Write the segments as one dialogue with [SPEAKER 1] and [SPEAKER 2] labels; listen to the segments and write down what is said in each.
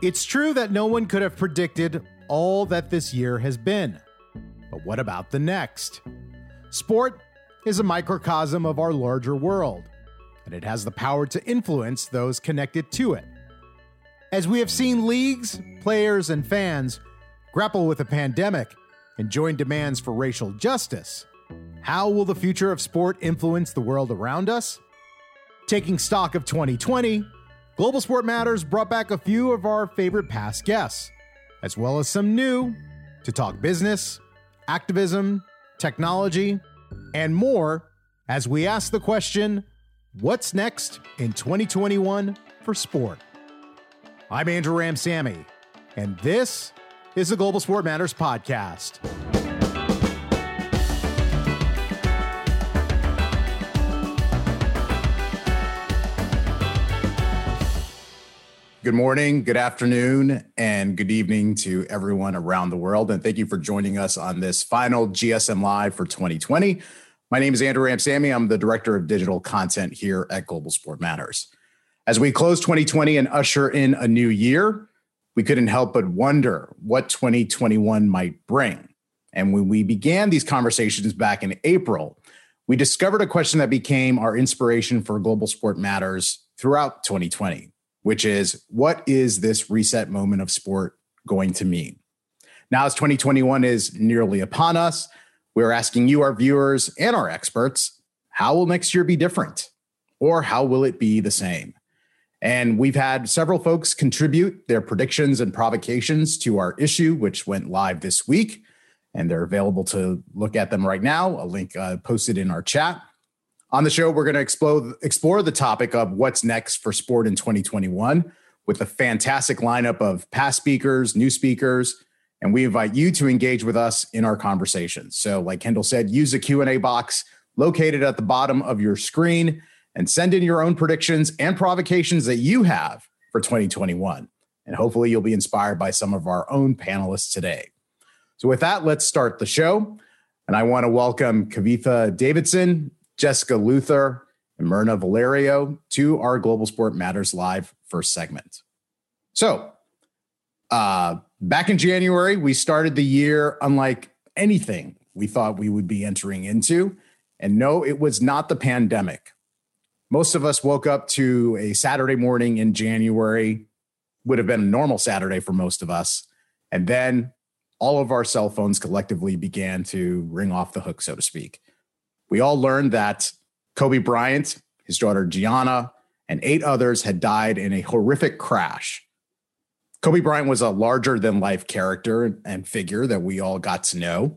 [SPEAKER 1] It's true that no one could have predicted all that this year has been. But what about the next? Sport is a microcosm of our larger world, and it has the power to influence those connected to it. As we have seen leagues, players, and fans grapple with a pandemic and join demands for racial justice, how will the future of sport influence the world around us? Taking stock of 2020, Global Sport Matters brought back a few of our favorite past guests, as well as some new, to talk business, activism, technology, and more as we ask the question what's next in 2021 for sport? I'm Andrew Ramsamy, and this is the Global Sport Matters podcast. Good morning, good afternoon, and good evening to everyone around the world. And thank you for joining us on this final GSM Live for 2020. My name is Andrew Ramsamy. I'm the Director of Digital Content here at Global Sport Matters. As we close 2020 and usher in a new year, we couldn't help but wonder what 2021 might bring. And when we began these conversations back in April, we discovered a question that became our inspiration for Global Sport Matters throughout 2020 which is what is this reset moment of sport going to mean? Now, as 2021 is nearly upon us, we're asking you, our viewers, and our experts, how will next year be different? Or how will it be the same? And we've had several folks contribute their predictions and provocations to our issue, which went live this week. And they're available to look at them right now. A link uh, posted in our chat. On the show, we're going to explore, explore the topic of what's next for sport in 2021 with a fantastic lineup of past speakers, new speakers, and we invite you to engage with us in our conversations. So, like Kendall said, use the Q&A box located at the bottom of your screen and send in your own predictions and provocations that you have for 2021. And hopefully you'll be inspired by some of our own panelists today. So with that, let's start the show. And I want to welcome Kavitha Davidson, Jessica Luther, and Mirna Valerio to our Global Sport Matters Live first segment. So, uh, back in January, we started the year unlike anything we thought we would be entering into. And no, it was not the pandemic. Most of us woke up to a Saturday morning in January, would have been a normal Saturday for most of us. And then all of our cell phones collectively began to ring off the hook, so to speak we all learned that Kobe Bryant, his daughter Gianna, and eight others had died in a horrific crash. Kobe Bryant was a larger than life character and figure that we all got to know,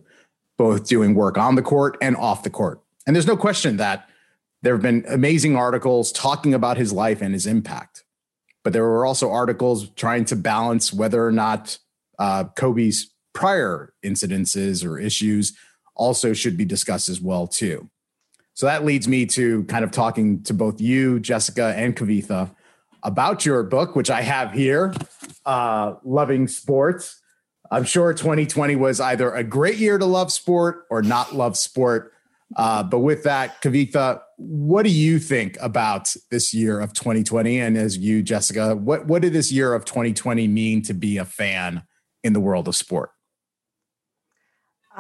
[SPEAKER 1] both doing work on the court and off the court. And there's no question that there have been amazing articles talking about his life and his impact. But there were also articles trying to balance whether or not uh, Kobe's prior incidences or issues also should be discussed as well too. So that leads me to kind of talking to both you, Jessica, and Kavitha about your book, which I have here, uh, Loving Sports. I'm sure 2020 was either a great year to love sport or not love sport. Uh, but with that, Kavitha, what do you think about this year of 2020? And as you, Jessica, what, what did this year of 2020 mean to be a fan in the world of sport?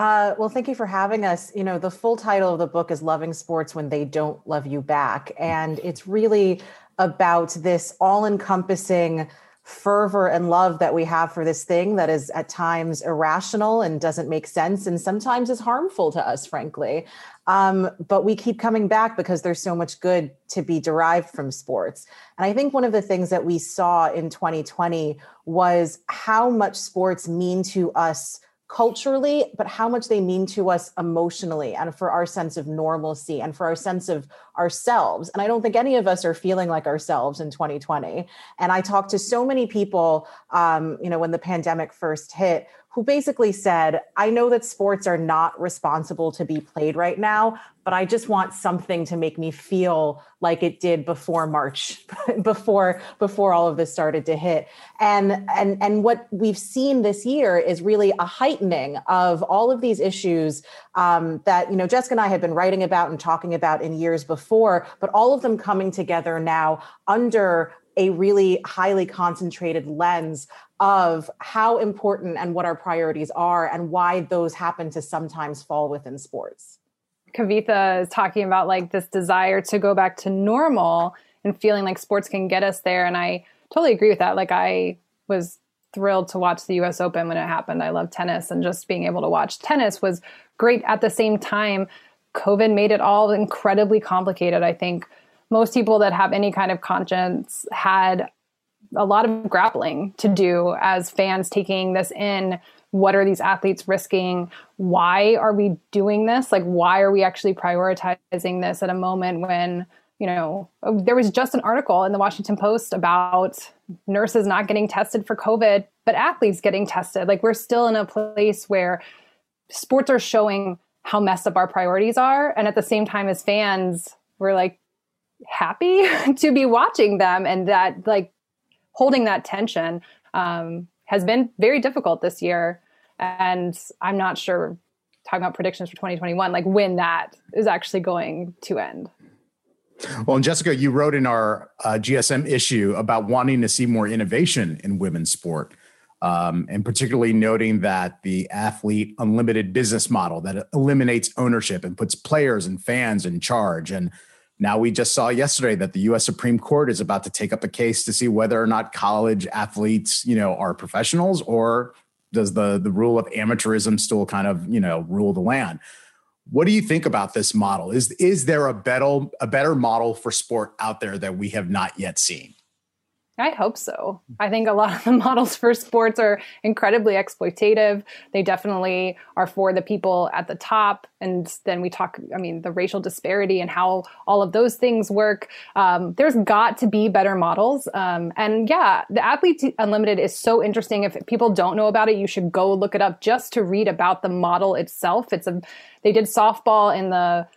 [SPEAKER 2] Uh, well, thank you for having us. You know, the full title of the book is Loving Sports When They Don't Love You Back. And it's really about this all encompassing fervor and love that we have for this thing that is at times irrational and doesn't make sense and sometimes is harmful to us, frankly. Um, but we keep coming back because there's so much good to be derived from sports. And I think one of the things that we saw in 2020 was how much sports mean to us culturally, but how much they mean to us emotionally and for our sense of normalcy and for our sense of ourselves. And I don't think any of us are feeling like ourselves in 2020. And I talked to so many people, um, you know, when the pandemic first hit, who basically said, I know that sports are not responsible to be played right now, but I just want something to make me feel like it did before March, before before all of this started to hit. And and and what we've seen this year is really a heightening of all of these issues um, that you know Jessica and I had been writing about and talking about in years before, but all of them coming together now under a really highly concentrated lens of how important and what our priorities are and why those happen to sometimes fall within sports.
[SPEAKER 3] Kavitha is talking about like this desire to go back to normal and feeling like sports can get us there. And I totally agree with that. Like I was thrilled to watch the US Open when it happened. I love tennis and just being able to watch tennis was great. At the same time, COVID made it all incredibly complicated. I think most people that have any kind of conscience had a lot of grappling to do as fans taking this in. What are these athletes risking? Why are we doing this? Like, why are we actually prioritizing this at a moment when, you know, there was just an article in the Washington Post about nurses not getting tested for COVID, but athletes getting tested? Like, we're still in a place where sports are showing how messed up our priorities are. And at the same time, as fans, we're like, happy to be watching them and that like holding that tension um, has been very difficult this year. And I'm not sure, talking about predictions for 2021, like when that is actually going to end.
[SPEAKER 1] Well, and Jessica, you wrote in our uh, GSM issue about wanting to see more innovation in women's sport, um, and particularly noting that the athlete unlimited business model that eliminates ownership and puts players and fans in charge. And now we just saw yesterday that the U.S. Supreme Court is about to take up a case to see whether or not college athletes, you know, are professionals or does the the rule of amateurism still kind of you know rule the land. What do you think about this model? Is is there a better a better model for sport out there that we have not yet seen?
[SPEAKER 3] I hope so. I think a lot of the models for sports are incredibly exploitative. They definitely are for the people at the top. And then we talk, I mean, the racial disparity and how all of those things work. Um, there's got to be better models. Um, and yeah, the Athlete Unlimited is so interesting. If people don't know about it, you should go look it up just to read about the model itself. It's a, they did softball in the,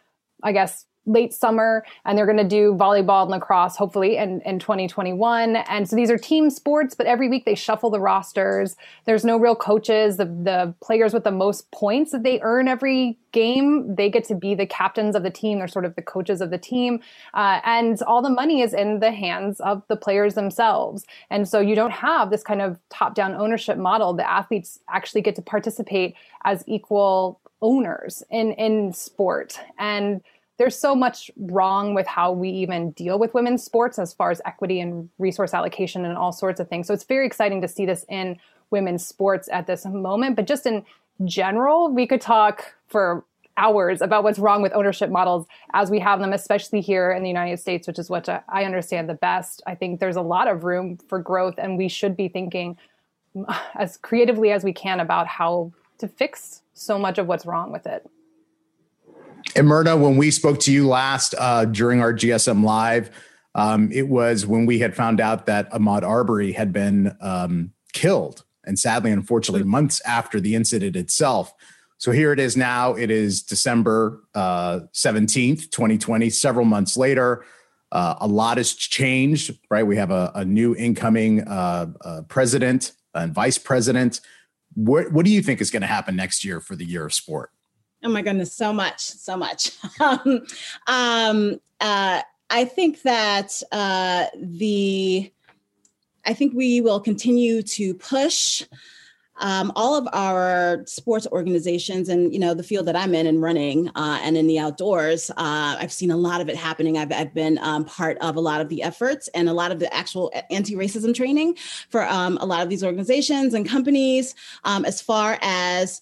[SPEAKER 3] I guess, late summer and they're going to do volleyball and lacrosse hopefully in, in 2021 and so these are team sports but every week they shuffle the rosters. There's no real coaches. The, the players with the most points that they earn every game they get to be the captains of the team. They're sort of the coaches of the team. Uh, and all the money is in the hands of the players themselves. And so you don't have this kind of top down ownership model. The athletes actually get to participate as equal owners in in sport. And there's so much wrong with how we even deal with women's sports as far as equity and resource allocation and all sorts of things. So it's very exciting to see this in women's sports at this moment. But just in general, we could talk for hours about what's wrong with ownership models as we have them, especially here in the United States, which is what I understand the best. I think there's a lot of room for growth, and we should be thinking as creatively as we can about how to fix so much of what's wrong with it.
[SPEAKER 1] And Mirna, when we spoke to you last uh, during our GSM Live, um, it was when we had found out that Ahmaud Arbery had been um, killed, and sadly, unfortunately, mm-hmm. months after the incident itself. So here it is now. It is December uh, 17th, 2020, several months later. Uh, a lot has changed, right? We have a, a new incoming uh, uh president and vice president. What, what do you think is going to happen next year for the year of sport?
[SPEAKER 4] Oh my goodness, so much, so much. um, um, uh, I think that uh, the, I think we will continue to push um, all of our sports organizations and you know the field that i'm in and running uh, and in the outdoors uh, i've seen a lot of it happening i've, I've been um, part of a lot of the efforts and a lot of the actual anti-racism training for um, a lot of these organizations and companies um, as far as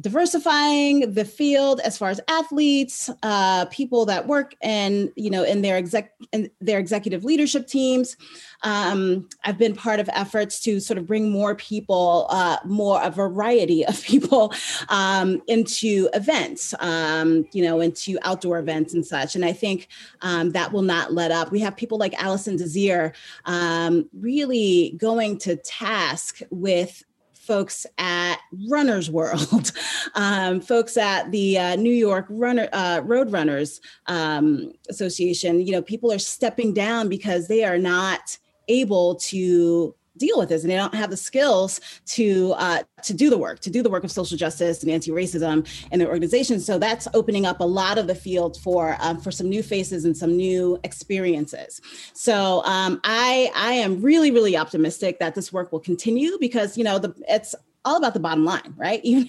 [SPEAKER 4] diversifying the field as far as athletes uh, people that work and you know in their exec in their executive leadership teams. Um, i've been part of efforts to sort of bring more people uh, more a variety of people um, into events um, you know into outdoor events and such. And i think um, that will not let up. We have people like Alison Désir um, really going to task with folks at Runner's World, um, folks at the uh, New York Runner uh, Road Runners um, Association. You know, people are stepping down because they are not able to deal with this and they don't have the skills to uh, to do the work to do the work of social justice and anti-racism in their organizations so that's opening up a lot of the field for um, for some new faces and some new experiences. So um, i i am really really optimistic that this work will continue because you know the it's all about the bottom line, right? Even,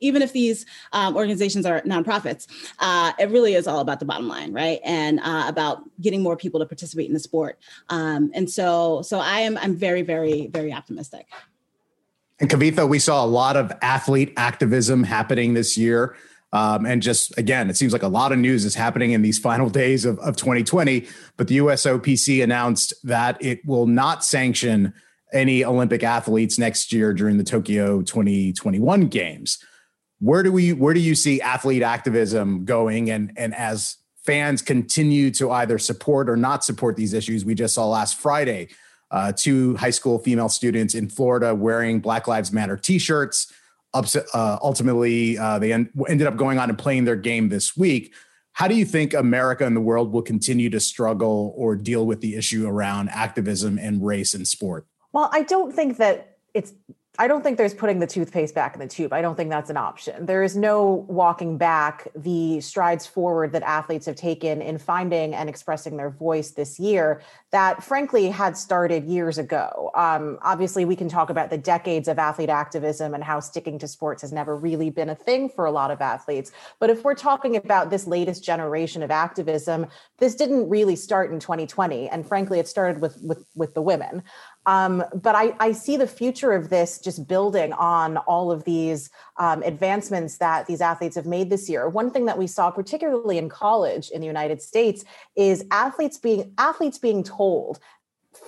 [SPEAKER 4] even if these um, organizations are nonprofits, uh, it really is all about the bottom line, right? And uh, about getting more people to participate in the sport. Um, and so, so I am, I'm very, very, very optimistic.
[SPEAKER 1] And Kavitha, we saw a lot of athlete activism happening this year. Um, and just again, it seems like a lot of news is happening in these final days of, of 2020. But the USOPC announced that it will not sanction any Olympic athletes next year during the Tokyo 2021 games. Where do we where do you see athlete activism going and and as fans continue to either support or not support these issues we just saw last Friday uh, two high school female students in Florida wearing Black Lives Matter t-shirts uh, ultimately uh, they en- ended up going on and playing their game this week how do you think America and the world will continue to struggle or deal with the issue around activism and race in sport?
[SPEAKER 2] Well, I don't think that it's I don't think there's putting the toothpaste back in the tube. I don't think that's an option. There is no walking back the strides forward that athletes have taken in finding and expressing their voice this year that, frankly, had started years ago. Um, obviously, we can talk about the decades of athlete activism and how sticking to sports has never really been a thing for a lot of athletes. But if we're talking about this latest generation of activism, this didn't really start in 2020. And frankly, it started with, with, with the women. Um, but I, I, see the future of this just building on all of these um, advancements that these athletes have made this year. One thing that we saw, particularly in college in the United States, is athletes being athletes being told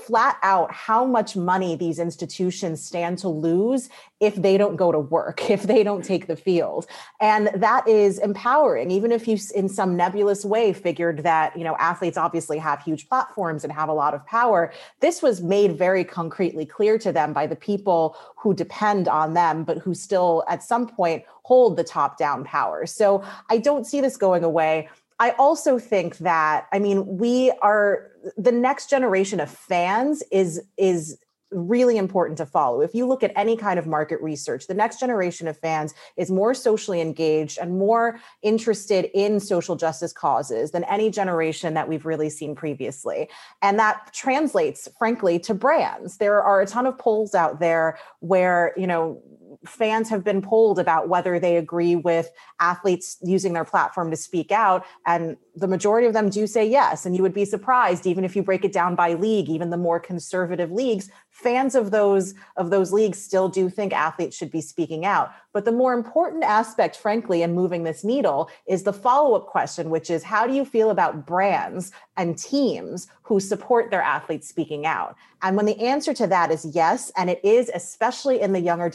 [SPEAKER 2] flat out how much money these institutions stand to lose if they don't go to work, if they don't take the field. And that is empowering, even if you, in some nebulous way, figured that, you know, athletes obviously have huge platforms and have a lot of power. This was made very concretely clear to them by the people who depend on them, but who still at some point hold the top down power. So I don't see this going away. I also think that I mean we are the next generation of fans is is really important to follow. If you look at any kind of market research, the next generation of fans is more socially engaged and more interested in social justice causes than any generation that we've really seen previously. And that translates frankly to brands. There are a ton of polls out there where, you know, fans have been polled about whether they agree with athletes using their platform to speak out. And the majority of them do say yes. And you would be surprised, even if you break it down by league, even the more conservative leagues, fans of those of those leagues still do think athletes should be speaking out. But the more important aspect, frankly, in moving this needle is the follow-up question, which is how do you feel about brands and teams who support their athletes speaking out? And when the answer to that is yes, and it is especially in the younger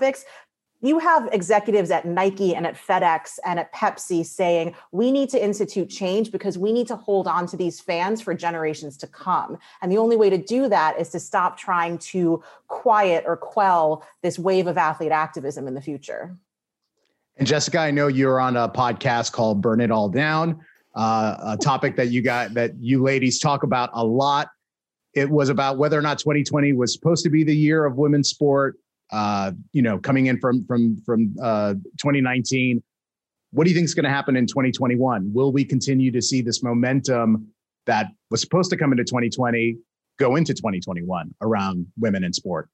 [SPEAKER 2] demographics, you have executives at Nike and at FedEx and at Pepsi saying, we need to institute change because we need to hold on to these fans for generations to come. And the only way to do that is to stop trying to quiet or quell this wave of athlete activism in the future.
[SPEAKER 1] And Jessica, I know you're on a podcast called Burn It All Down, uh, a topic that you got that you ladies talk about a lot. It was about whether or not 2020 was supposed to be the year of women's sport uh, you know, coming in from from from uh, 2019. What do you think is going to happen in 2021? Will we continue to see this momentum that was supposed to come into 2020 go into 2021 around women in sport?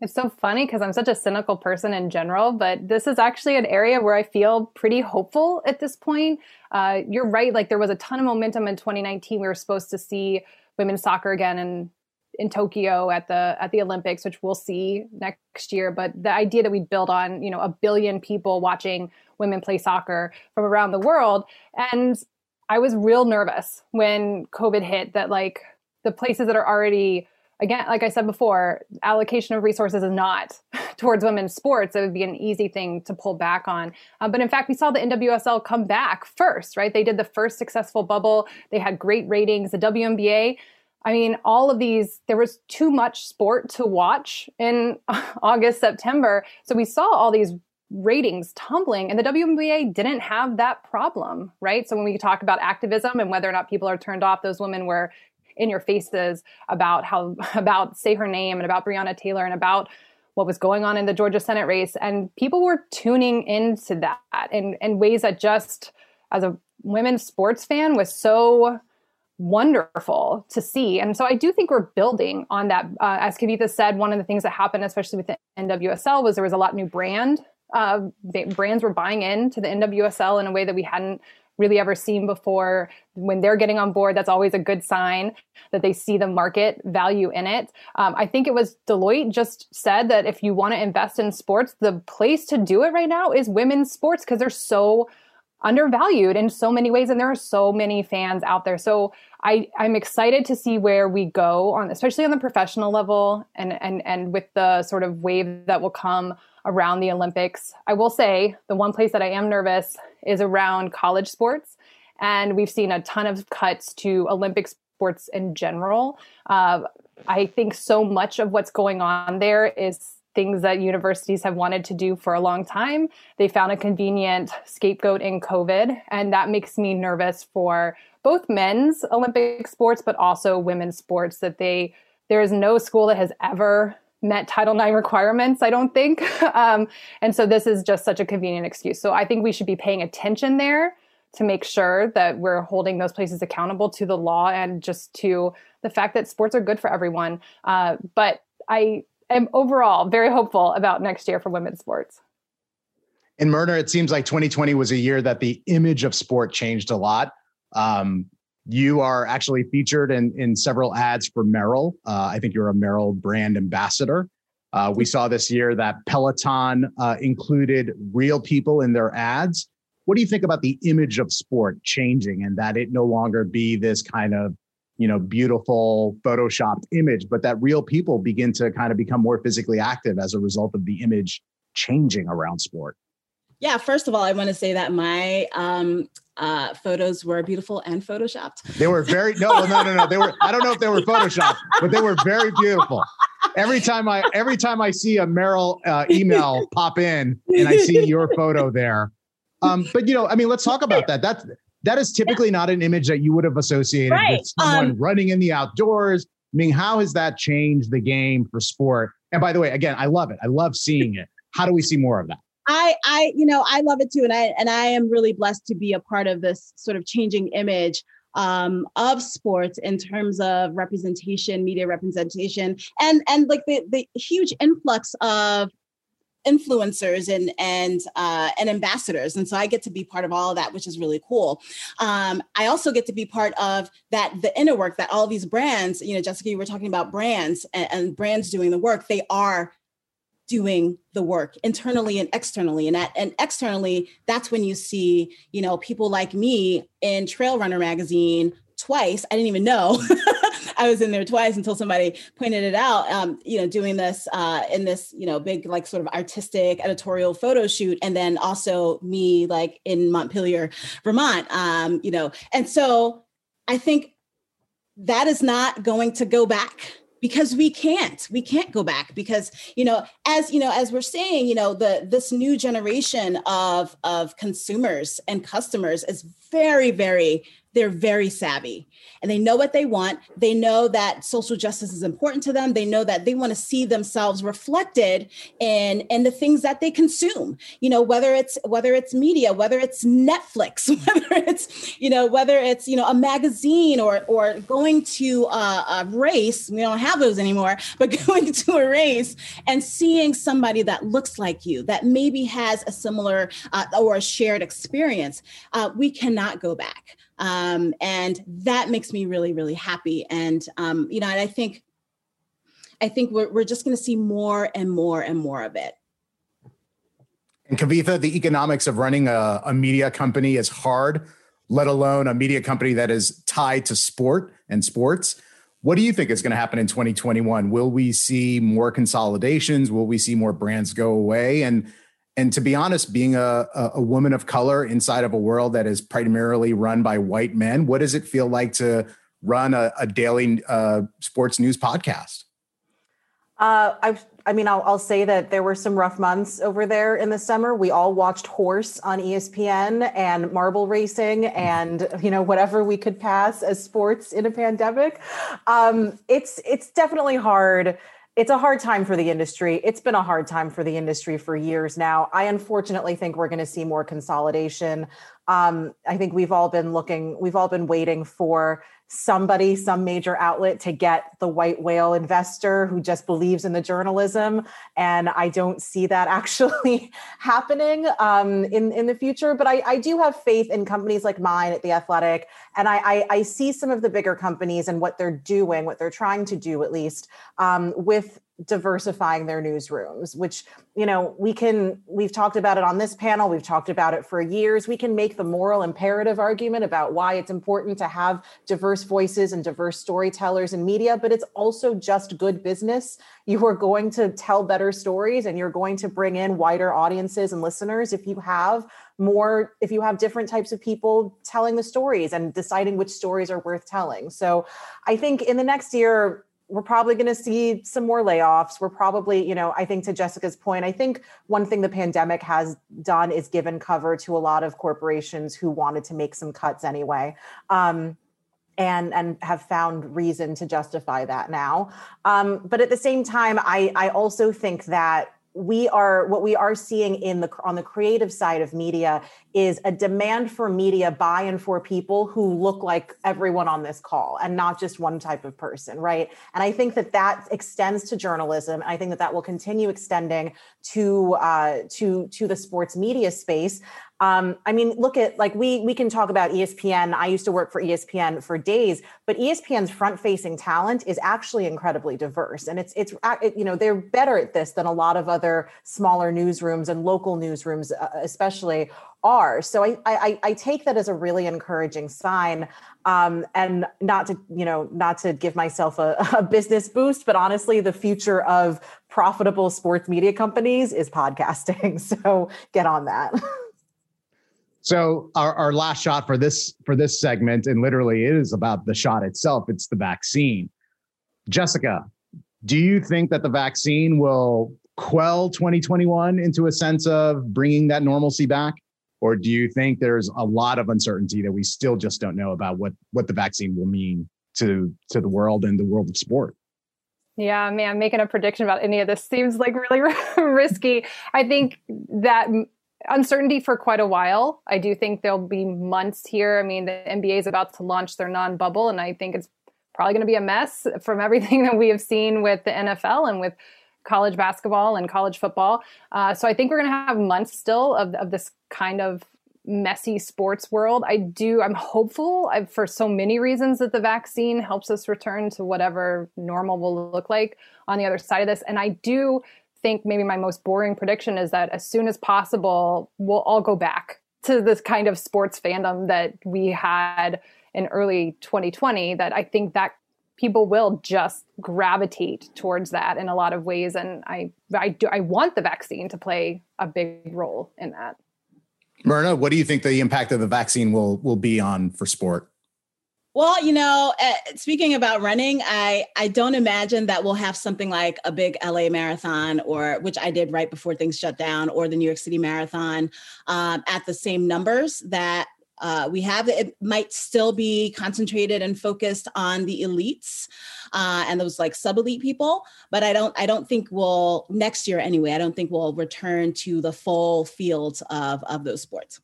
[SPEAKER 3] It's so funny because I'm such a cynical person in general, but this is actually an area where I feel pretty hopeful at this point. Uh, you're right; like there was a ton of momentum in 2019. We were supposed to see women's soccer again, and in Tokyo at the at the Olympics, which we'll see next year. But the idea that we build on, you know, a billion people watching women play soccer from around the world, and I was real nervous when COVID hit that like the places that are already again, like I said before, allocation of resources is not towards women's sports. It would be an easy thing to pull back on. Uh, but in fact, we saw the NWSL come back first, right? They did the first successful bubble. They had great ratings. The WNBA I mean, all of these, there was too much sport to watch in August, September. So we saw all these ratings tumbling, and the WNBA didn't have that problem, right? So when we talk about activism and whether or not people are turned off, those women were in your faces about how about say her name and about Breonna Taylor and about what was going on in the Georgia Senate race. And people were tuning into that in, in ways that just as a women's sports fan was so wonderful to see. And so I do think we're building on that. Uh, as Kavitha said, one of the things that happened, especially with the NWSL, was there was a lot new brand. Uh, brands were buying into the NWSL in a way that we hadn't really ever seen before. When they're getting on board, that's always a good sign that they see the market value in it. Um, I think it was Deloitte just said that if you want to invest in sports, the place to do it right now is women's sports because they're so undervalued in so many ways and there are so many fans out there. So i i'm excited to see where we go on especially on the professional level and and and with the sort of wave that will come around the olympics. I will say the one place that i am nervous is around college sports and we've seen a ton of cuts to olympic sports in general. Uh, i think so much of what's going on there is things that universities have wanted to do for a long time. They found a convenient scapegoat in COVID, and that makes me nervous for both men's Olympic sports, but also women's sports. That they there is no school that has ever met Title IX requirements, I don't think. Um, and so this is just such a convenient excuse. So I think we should be paying attention there to make sure that we're holding those places accountable to the law and just to the fact that sports are good for everyone. Uh, but I am overall very hopeful about next year for women's sports.
[SPEAKER 1] In Mirna, it seems like 2020 was a year that the image of sport changed a lot. Um, you are actually featured in, in several ads for Merrell. Uh, I think you're a Merrell brand ambassador. Uh, we saw this year that Peloton uh, included real people in their ads. What do you think about the image of sport changing and that it no longer be this kind of you know beautiful photoshopped image but that real people begin to kind of become more physically active as a result of the image changing around sport
[SPEAKER 4] yeah first of all i want to say that my um uh, photos were beautiful and photoshopped.
[SPEAKER 1] They were very no, no, no, no. They were. I don't know if they were photoshopped, but they were very beautiful. Every time I every time I see a Merrell uh, email pop in and I see your photo there, um, but you know, I mean, let's talk about that. That's that is typically yeah. not an image that you would have associated right. with someone um, running in the outdoors. I mean, how has that changed the game for sport? And by the way, again, I love it. I love seeing it. How do we see more of that?
[SPEAKER 4] I, I, you know, I love it too, and I, and I am really blessed to be a part of this sort of changing image um, of sports in terms of representation, media representation, and and like the the huge influx of influencers and and uh, and ambassadors, and so I get to be part of all of that, which is really cool. Um, I also get to be part of that the inner work that all these brands, you know, Jessica, you were talking about brands and, and brands doing the work. They are doing the work internally and externally and at, and externally that's when you see you know people like me in trail runner magazine twice i didn't even know I was in there twice until somebody pointed it out. Um, you know, doing this uh, in this you know big like sort of artistic editorial photo shoot, and then also me like in Montpelier, Vermont. Um, you know, and so I think that is not going to go back because we can't we can't go back because you know as you know as we're saying you know the this new generation of of consumers and customers is very very they're very savvy and they know what they want. They know that social justice is important to them. They know that they want to see themselves reflected in in the things that they consume. You know, whether it's whether it's media, whether it's Netflix, whether it's you know whether it's you know a magazine or or going to a, a race. We don't have those anymore, but going to a race and seeing somebody that looks like you, that maybe has a similar uh, or a shared experience. Uh, we cannot go back. Um, and that makes me really, really happy. And, um, you know, and I think, I think we're, we're just going to see more and more and more of it.
[SPEAKER 1] And Kavitha, the economics of running a, a media company is hard, let alone a media company that is tied to sport and sports. What do you think is going to happen in 2021? Will we see more consolidations? Will we see more brands go away? And and to be honest, being a, a woman of color inside of a world that is primarily run by white men, what does it feel like to run a, a daily uh, sports news podcast?
[SPEAKER 2] Uh, I've, I mean, I'll, I'll say that there were some rough months over there in the summer. We all watched horse on ESPN and marble racing and you know whatever we could pass as sports in a pandemic. Um, it's it's definitely hard. It's a hard time for the industry. It's been a hard time for the industry for years now. I unfortunately think we're going to see more consolidation. Um, I think we've all been looking, we've all been waiting for somebody, some major outlet to get the white whale investor who just believes in the journalism. And I don't see that actually happening um, in, in the future. But I, I, do have faith in companies like mine at The Athletic. And I, I, I, see some of the bigger companies and what they're doing, what they're trying to do at least um, with diversifying their newsrooms which you know we can we've talked about it on this panel we've talked about it for years. We can make the moral imperative argument about why it's important to have diverse voices and diverse storytellers in media but it's also just good business. You are going to tell better stories and you're going to bring in wider audiences and listeners if you have more if you have different types of people telling the stories and deciding which stories are worth telling. So i think in the next year we're probably going to see some more layoffs. We're probably, you know, I think to Jessica's point, I think one thing the pandemic has done is given cover to a lot of corporations who wanted to make some cuts anyway. Um, and and have found reason to justify that now. Um, but at the same time, I I also think that we are what we are seeing in the on the creative side of media is a demand for media by and for people who look like everyone on this call and not just one type of person right? And i think that that extends to journalism i think that that will continue extending to uh, to to the sports media space um, I mean, look at like we we can talk about ESPN. I used to work for ESPN for days, but ESPN's front-facing talent is actually incredibly diverse, and it's it's it, you know they're better at this than a lot of other smaller newsrooms and local newsrooms, uh, especially are. So I, I I take that as a really encouraging sign. Um, and not to you know not to give myself a, a business boost, but honestly, the future of profitable sports media companies is podcasting. So get on that.
[SPEAKER 1] So our, our last shot for this for this segment, and literally it is about the shot itself. It's the vaccine. Jessica, do you think that the vaccine will quell 2021 into a sense of bringing that normalcy back? Or do you think there's a lot of uncertainty that we still just don't know about what, what the vaccine will mean to, to the world and the world of sport?
[SPEAKER 3] Yeah, man, making a prediction about any of this seems like really risky. I think that uncertainty for quite a while. I do think there'll be months here. I mean, the NBA is about to launch their non bubble, and I think it's probably going to be a mess from everything that we have seen with the NFL and with college basketball and college football. Uh, so I think we're going to have months still of, of this kind of messy sports world. I do, I'm hopeful I've, for so many reasons that the vaccine helps us return to whatever normal will look like on the other side of this. And I do think maybe my most boring prediction is that as soon as possible, we'll all go back to this kind of sports fandom that we had in early 2020. That I think that people will just gravitate towards that in a lot of ways, and I I do I want the vaccine to play a big role in that.
[SPEAKER 1] Mirna, what do you think the impact of the vaccine will will be on for sport?
[SPEAKER 4] Well, you know, uh, speaking about running, I I don't imagine that we'll have something like a big LA marathon or which I did right before things shut down, or the New York City marathon um, at the same numbers that uh, we have. It might still be concentrated and focused on the elites uh, and those like sub elite people, but I don't I don't think we'll next year anyway. I don't think we'll return to the full fields of of those sports.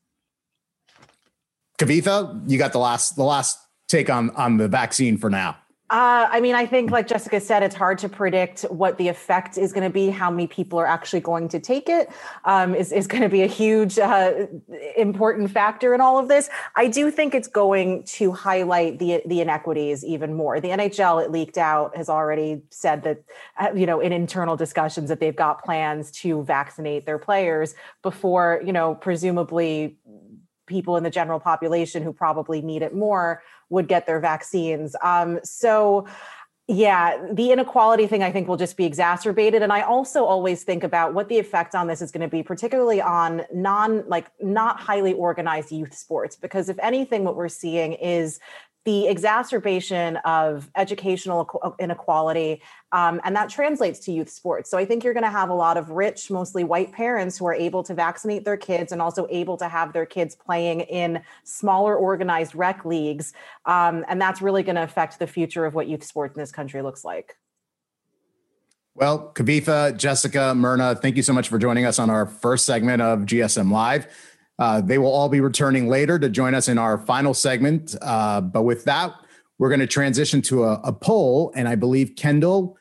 [SPEAKER 1] Kavitha, you got the last the last take on on the vaccine for now?
[SPEAKER 2] Uh, I mean, I think, like Jessica said, it's hard to predict what the effect is going to be. How many people are actually going to take it um, is is going to be a huge, uh, important factor in all of this. I do think it's going to highlight the the inequities even more. The NHL, it leaked out, has already said that, uh, you know, in internal discussions that they've got plans to vaccinate their players before, you know, presumably people in the general population who probably need it more would get their vaccines. Um, so, yeah, the inequality thing I think will just be exacerbated. And I also always think about what the effect on this is going to be, particularly on non, like, not highly organized youth sports. Because if anything, what we're seeing is the exacerbation of educational inequality, um, and that translates to youth sports. So I think you're going to have a lot of rich, mostly white parents who are able to vaccinate their kids and also able to have their kids playing in smaller organized rec leagues. Um, and that's really going to affect the future of what youth sports in this country looks like.
[SPEAKER 1] Well, Kavitha, Jessica, Mirna, thank you so much for joining us on our first segment of GSM Live. Uh, they will all be returning later to join us in our final segment. Uh, but with that, we're going to transition to a, a poll. And I believe, Kendall,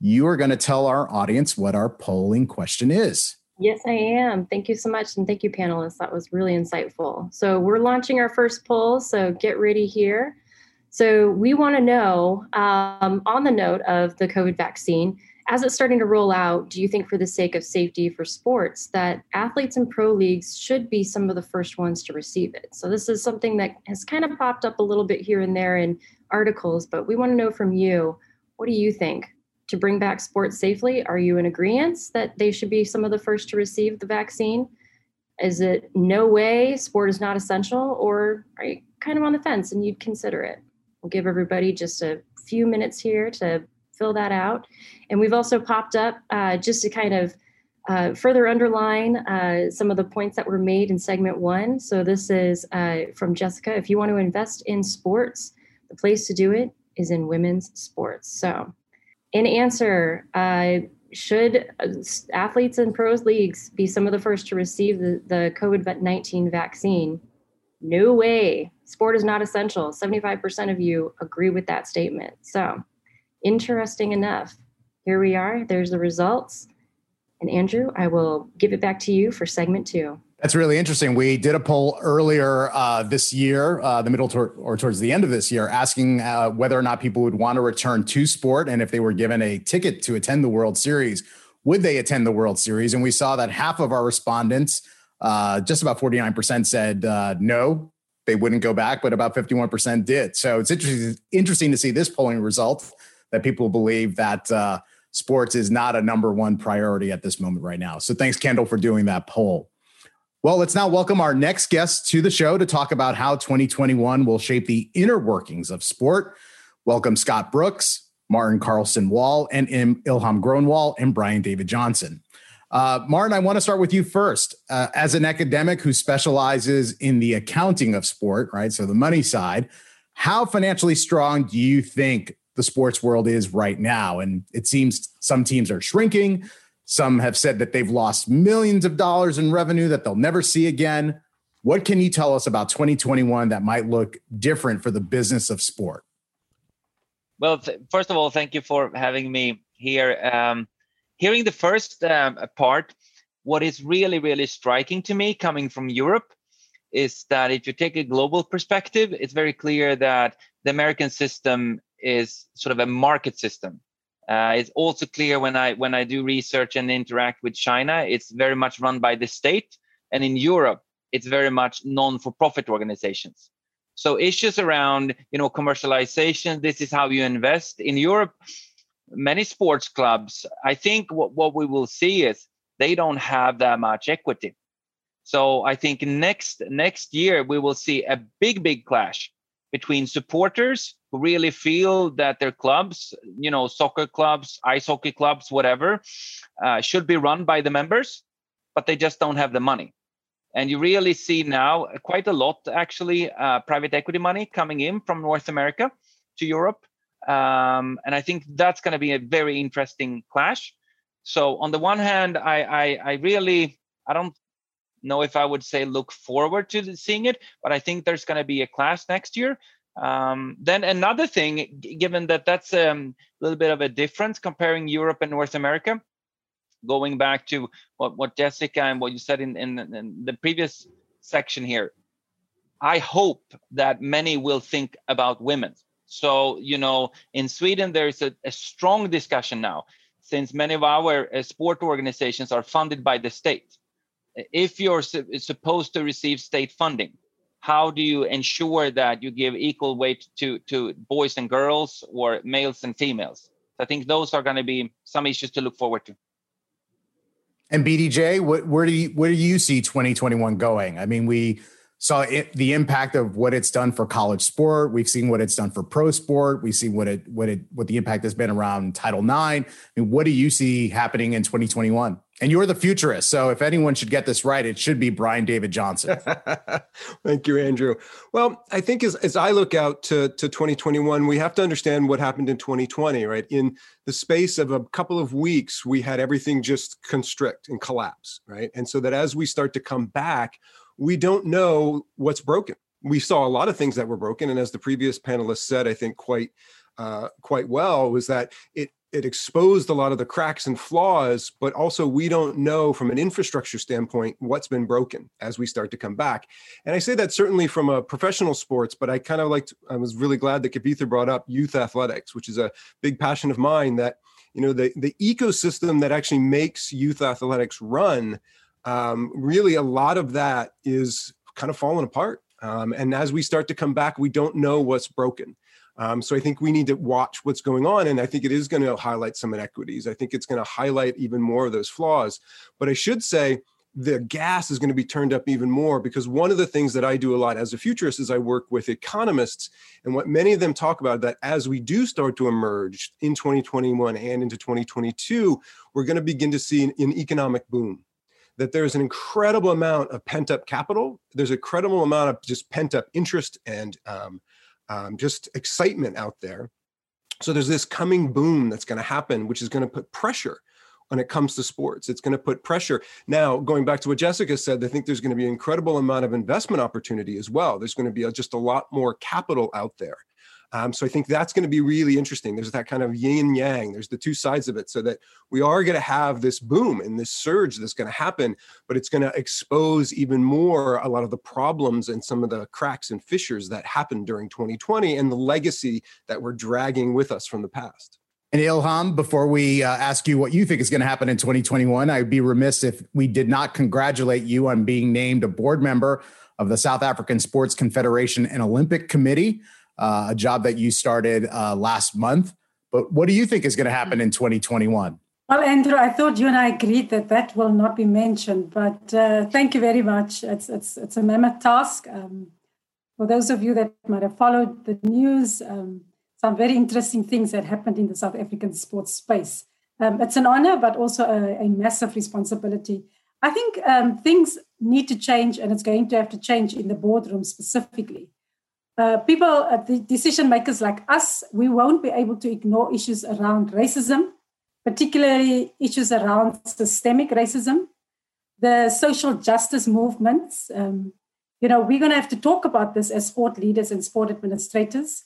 [SPEAKER 1] you are going to tell our audience what our polling question is.
[SPEAKER 5] Yes, I am. Thank you so much. And thank you, panelists. That was really insightful. So, we're launching our first poll. So, get ready here. So, we want to know um, on the note of the COVID vaccine, as it's starting to roll out, do you think, for the sake of safety for sports, that athletes in pro leagues should be some of the first ones to receive it? So, this is something that has kind of popped up a little bit here and there in articles, but we want to know from you what do you think? To bring back sports safely, are you in agreement that they should be some of the first to receive the vaccine? Is it no way, sport is not essential, or are you kind of on the fence and you'd consider it? We'll give everybody just a few minutes here to fill that out. And we've also popped up uh, just to kind of uh, further underline uh, some of the points that were made in segment one. So this is uh, from Jessica. If you want to invest in sports, the place to do it is in women's sports. So, in answer, uh, should uh, athletes in pros leagues be some of the first to receive the, the COVID 19 vaccine? No way. Sport is not essential. 75% of you agree with that statement. So, interesting enough, here we are. There's the results. And Andrew, I will give it back to you for segment two.
[SPEAKER 1] That's really interesting. We did a poll earlier uh, this year, uh, the middle tor- or towards the end of this year, asking uh, whether or not people would want to return to sport. And if they were given a ticket to attend the World Series, would they attend the World Series? And we saw that half of our respondents, uh, just about 49%, said uh, no, they wouldn't go back, but about 51% did. So it's interesting, interesting to see this polling result that people believe that uh, sports is not a number one priority at this moment right now. So thanks, Kendall, for doing that poll. Well, let's now welcome our next guest to the show to talk about how 2021 will shape the inner workings of sport. Welcome Scott Brooks, Martin Carlsson-Wall, and Ilham Gronwal and Brian David Johnson. Uh, Martin, I want to start with you first. Uh, as an academic who specializes in the accounting of sport, right? So the money side, how financially strong do you think the sports world is right now. And it seems some teams are shrinking. Some have said that they've lost millions of dollars in revenue that they'll never see again. What can you tell us about 2021 that might look different for the business of sport?
[SPEAKER 6] Well, th- first of all, thank you for having me here. Um, hearing the first um, part, what is really, really striking to me coming from Europe is that if you take a global perspective, it's very clear that the American system is sort of a market system. Uh, it's also clear when I when I do research and interact with China, it's very much run by the state, and in Europe, it's very much non-for-profit organizations. So issues around you know commercialization, this is how you invest in Europe. Many sports clubs, I think what, what we will see is they don't have that much equity. So I think next next year we will see a big big clash between supporters really feel that their clubs, you know, soccer clubs, ice hockey clubs, whatever, uh, should be run by the members, but they just don't have the money. And you really see now quite a lot, actually, uh, private equity money coming in from North America to Europe. Um, and I think that's going to be a very interesting clash. So on the one hand, I, I, I really, I don't know if I would say look forward to seeing it, but I think there's going to be a class next year. Um, then another thing, given that that's um, a little bit of a difference comparing Europe and North America, going back to what, what Jessica and what you said in, in, in the previous section here, I hope that many will think about women. So, you know, in Sweden, there's a, a strong discussion now, since many of our uh, sport organizations are funded by the state if you're su- supposed to receive state funding, how do you ensure that you give equal weight to to boys and girls or males and females? I think those are going to be some issues to look forward to.
[SPEAKER 1] And BDJ, what, where do you where do you see 2021 going? I mean, we saw it, the impact of what it's done for college sport. We've seen what it's done for pro sport. We've seen what it what it what the impact has been around Title IX. I mean, what do you see happening in 2021? And you're the futurist, so if anyone should get this right, it should be Brian David Johnson.
[SPEAKER 7] Thank you, Andrew. Well, I think as, as I look out to, to 2021, we have to understand what happened in 2020, right? In the space of a couple of weeks, we had everything just constrict and collapse, right? And so that as we start to come back, we don't know what's broken. We saw a lot of things that were broken, and as the previous panelists said, I think quite uh, quite well was that it it exposed a lot of the cracks and flaws, but also we don't know from an infrastructure standpoint what's been broken as we start to come back. And I say that certainly from a professional sports, but I kind of liked, I was really glad that Kavitha brought up youth athletics, which is a big passion of mine that, you know, the, the ecosystem that actually makes youth athletics run um, really a lot of that is kind of falling apart. Um, and as we start to come back, we don't know what's broken. Um, so I think we need to watch what's going on. And I think it is going to highlight some inequities. I think it's going to highlight even more of those flaws. But I should say, the gas is going to be turned up even more because one of the things that I do a lot as a futurist is I work with economists and what many of them talk about that as we do start to emerge in 2021 and into 2022 we're going to begin to see an, an economic boom that there's an incredible amount of pent up capital. There's a incredible amount of just pent up interest and um, um, just excitement out there. So there's this coming boom that's going to happen, which is going to put pressure when it comes to sports. It's going to put pressure. Now, going back to what Jessica said, I think there's going to be an incredible amount of investment opportunity as well. There's going to be a, just a lot more capital out there. Um, so I think that's going to be really interesting. There's that kind of yin and yang. There's the two sides of it, so that we are going to have this boom and this surge that's going to happen, but it's going to expose even more a lot of the problems and some of the cracks and fissures that happened during 2020 and the legacy that we're dragging with us from the past.
[SPEAKER 1] And Ilham, before we uh, ask you what you think is going to happen in 2021, I'd be remiss if we did not congratulate you on being named a board member of the South African Sports Confederation and Olympic Committee uh, a job that you started uh, last month. But what do you think is going to happen in 2021?
[SPEAKER 8] Well, Andrew, I thought you and I agreed that that will not be mentioned, but uh, thank you very much. It's, it's, it's a mammoth task. Um, for those of you that might have followed the news, um, some very interesting things that happened in the South African sports space. Um, it's an honor, but also a, a massive responsibility. I think um, things need to change, and it's going to have to change in the boardroom specifically uh, people, uh, the decision makers like us, we won't be able to ignore issues around racism, particularly issues around systemic racism, the social justice movements. Um, you know, we're going to have to talk about this as sport leaders and sport administrators.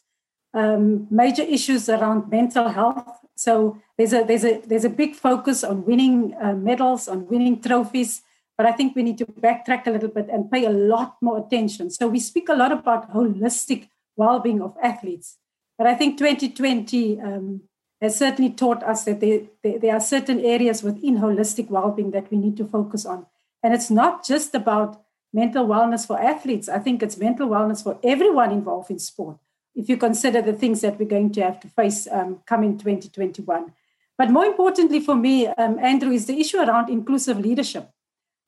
[SPEAKER 8] Um, major issues around mental health. So there's a there's a there's a big focus on winning uh, medals, on winning trophies, but I think we need to backtrack a little bit and pay a lot more attention. So we speak a lot about holistic well-being of athletes, but I think 2020 um, has certainly taught us that there, there, there are certain areas within holistic well-being that we need to focus on. And it's not just about mental wellness for athletes. I think it's mental wellness for everyone involved in sport. If you consider the things that we're going to have to face um, come in 2021. But more importantly for me, um, Andrew, is the issue around inclusive leadership.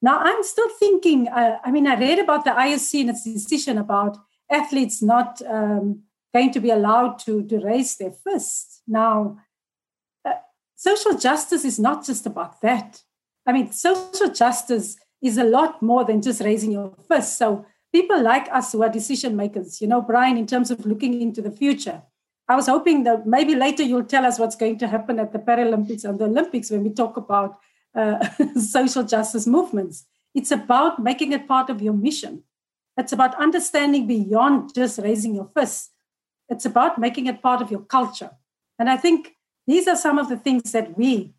[SPEAKER 8] Now, I'm still thinking, uh, I mean, I read about the IOC and its decision about athletes not um, going to be allowed to, to raise their fists. Now, uh, social justice is not just about that. I mean, social justice is a lot more than just raising your fist. So, people like us who are decision makers, you know, Brian, in terms of looking into the future, I was hoping that maybe later you'll tell us what's going to happen at the Paralympics and the Olympics when we talk about uh, social justice movements. It's about making it part of your mission. It's about understanding beyond just raising your fists. It's about making it part of your culture. And I think these are some of the things that we,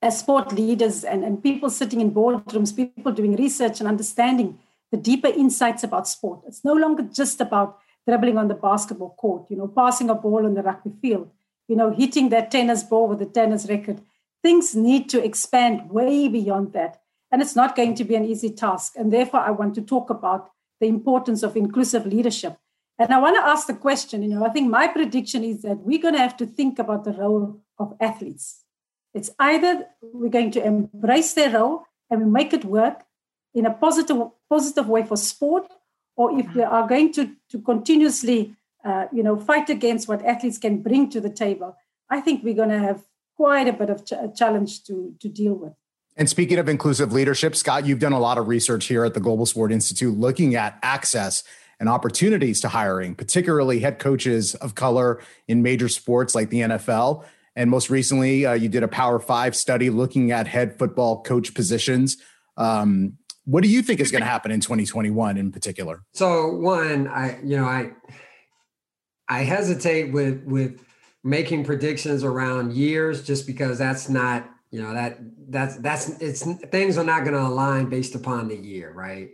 [SPEAKER 8] as sport leaders and, and people sitting in boardrooms, people doing research and understanding the deeper insights about sport. It's no longer just about dribbling on the basketball court, you know, passing a ball on the rugby field, you know, hitting that tennis ball with a tennis racket things need to expand way beyond that. And it's not going to be an easy task. And therefore, I want to talk about the importance of inclusive leadership. And I want to ask the question you know, I think my prediction is that we're going to have to think about the role of athletes. It's either we're going to embrace their role and we make it work, in a positive positive way for sport, or if we are going to to continuously uh, you know fight against what athletes can bring to the table, I think we're going to have quite a bit of ch- challenge to to deal with.
[SPEAKER 1] And speaking of inclusive leadership, Scott, you've done a lot of research here at the Global Sport Institute looking at access and opportunities to hiring, particularly head coaches of color in major sports like the NFL. And most recently, uh, you did a Power Five study looking at head football coach positions. Um, what do you think is going to happen in 2021 in particular?
[SPEAKER 9] So, one, I you know I I hesitate with with making predictions around years just because that's not you know that that's that's it's things are not going to align based upon the year, right?